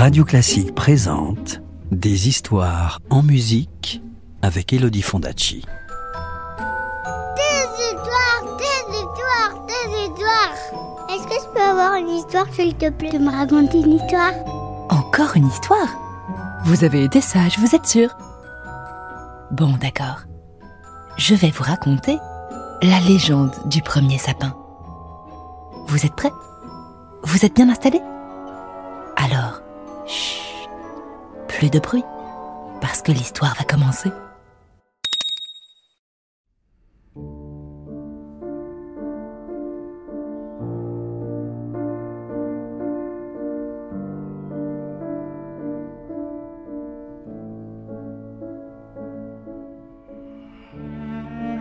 Radio Classique présente Des histoires en musique avec Elodie Fondacci. Des histoires, des histoires, des histoires. Est-ce que je peux avoir une histoire, s'il te plaît, de me raconter une histoire? Encore une histoire? Vous avez été sage, vous êtes sûr? Bon, d'accord. Je vais vous raconter la légende du premier sapin. Vous êtes prêts? Vous êtes bien installés? Plus de bruit, parce que l'histoire va commencer.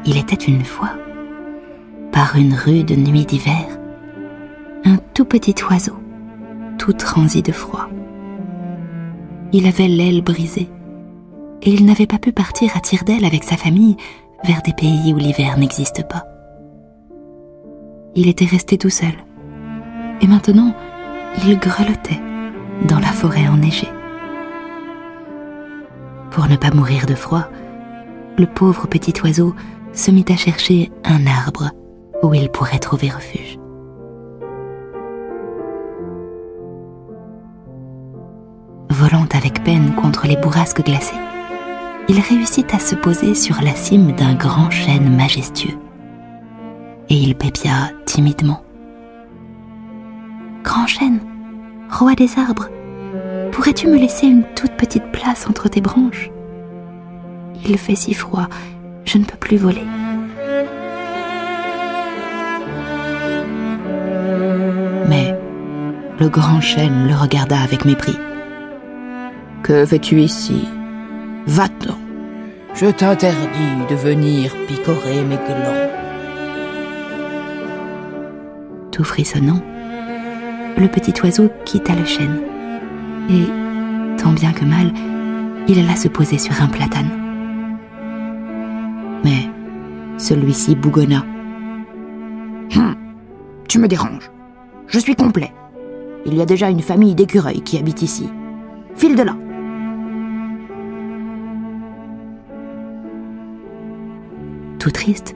Il était une fois, par une rude nuit d'hiver, un tout petit oiseau, tout transi de froid. Il avait l'aile brisée, et il n'avait pas pu partir à tire d'aile avec sa famille vers des pays où l'hiver n'existe pas. Il était resté tout seul, et maintenant il grelottait dans la forêt enneigée. Pour ne pas mourir de froid, le pauvre petit oiseau se mit à chercher un arbre où il pourrait trouver refuge. Volant avec peine contre les bourrasques glacées, il réussit à se poser sur la cime d'un grand chêne majestueux. Et il pépia timidement. Grand chêne, roi des arbres, pourrais-tu me laisser une toute petite place entre tes branches? Il fait si froid, je ne peux plus voler. Mais le grand chêne le regarda avec mépris. Que fais-tu ici? Va-t'en. Je t'interdis de venir picorer mes glands. Tout frissonnant, le petit oiseau quitta le chêne. Et, tant bien que mal, il alla se poser sur un platane. Mais celui-ci bougonna. Hum, tu me déranges. Je suis complet. Il y a déjà une famille d'écureuils qui habite ici. File de là. Tout triste,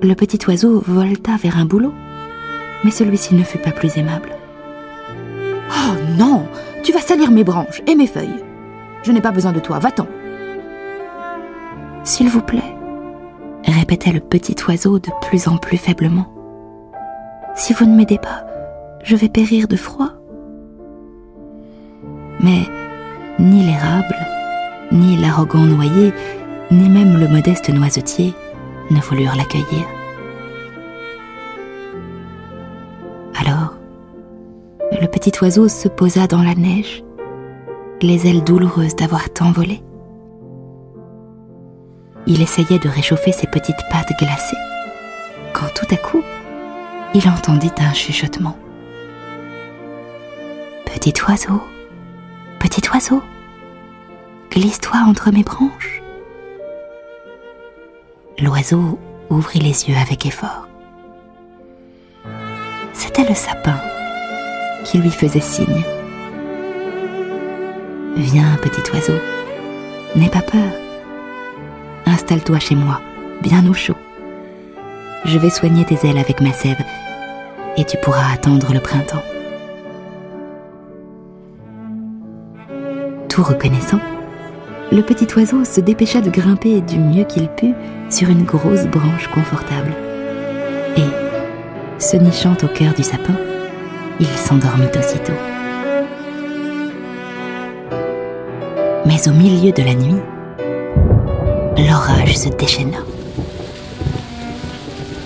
le petit oiseau volta vers un boulot, mais celui-ci ne fut pas plus aimable. Oh non Tu vas salir mes branches et mes feuilles. Je n'ai pas besoin de toi, va-t'en. S'il vous plaît, répétait le petit oiseau de plus en plus faiblement. Si vous ne m'aidez pas, je vais périr de froid. Mais ni l'érable, ni l'arrogant noyer, ni même le modeste noisetier ne voulurent l'accueillir. Alors, le petit oiseau se posa dans la neige, les ailes douloureuses d'avoir tant volé. Il essayait de réchauffer ses petites pattes glacées, quand tout à coup, il entendit un chuchotement. Petit oiseau, petit oiseau, glisse-toi entre mes branches. L'oiseau ouvrit les yeux avec effort. C'était le sapin qui lui faisait signe. Viens, petit oiseau, n'aie pas peur. Installe-toi chez moi, bien au chaud. Je vais soigner tes ailes avec ma sève et tu pourras attendre le printemps. Tout reconnaissant, le petit oiseau se dépêcha de grimper du mieux qu'il put sur une grosse branche confortable. Et, se nichant au cœur du sapin, il s'endormit aussitôt. Mais au milieu de la nuit, l'orage se déchaîna.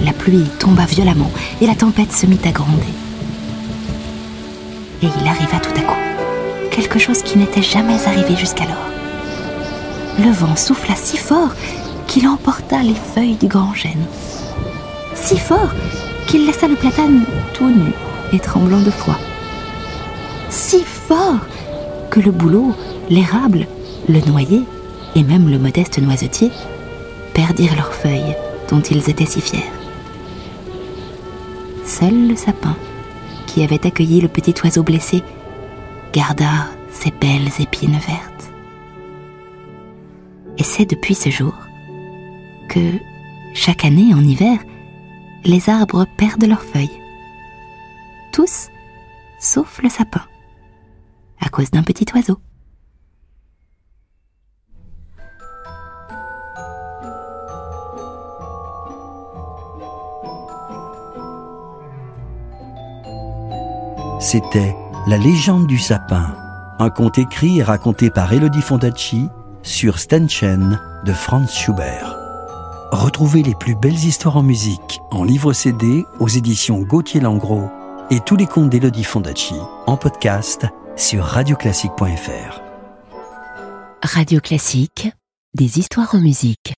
La pluie tomba violemment et la tempête se mit à gronder. Et il arriva tout à coup quelque chose qui n'était jamais arrivé jusqu'alors. Le vent souffla si fort qu'il emporta les feuilles du grand chêne. Si fort qu'il laissa le platane tout nu et tremblant de froid. Si fort que le bouleau, l'érable, le noyer et même le modeste noisetier perdirent leurs feuilles dont ils étaient si fiers. Seul le sapin, qui avait accueilli le petit oiseau blessé, garda ses belles épines vertes. Et c'est depuis ce jour que, chaque année en hiver, les arbres perdent leurs feuilles. Tous, sauf le sapin, à cause d'un petit oiseau. C'était La légende du sapin, un conte écrit et raconté par Elodie Fondacci sur Stenchen de Franz Schubert. Retrouvez les plus belles histoires en musique en livre CD aux éditions Gauthier Langros et tous les contes d'Elodie Fondacci en podcast sur radioclassique.fr. Radio Classique, des histoires en musique.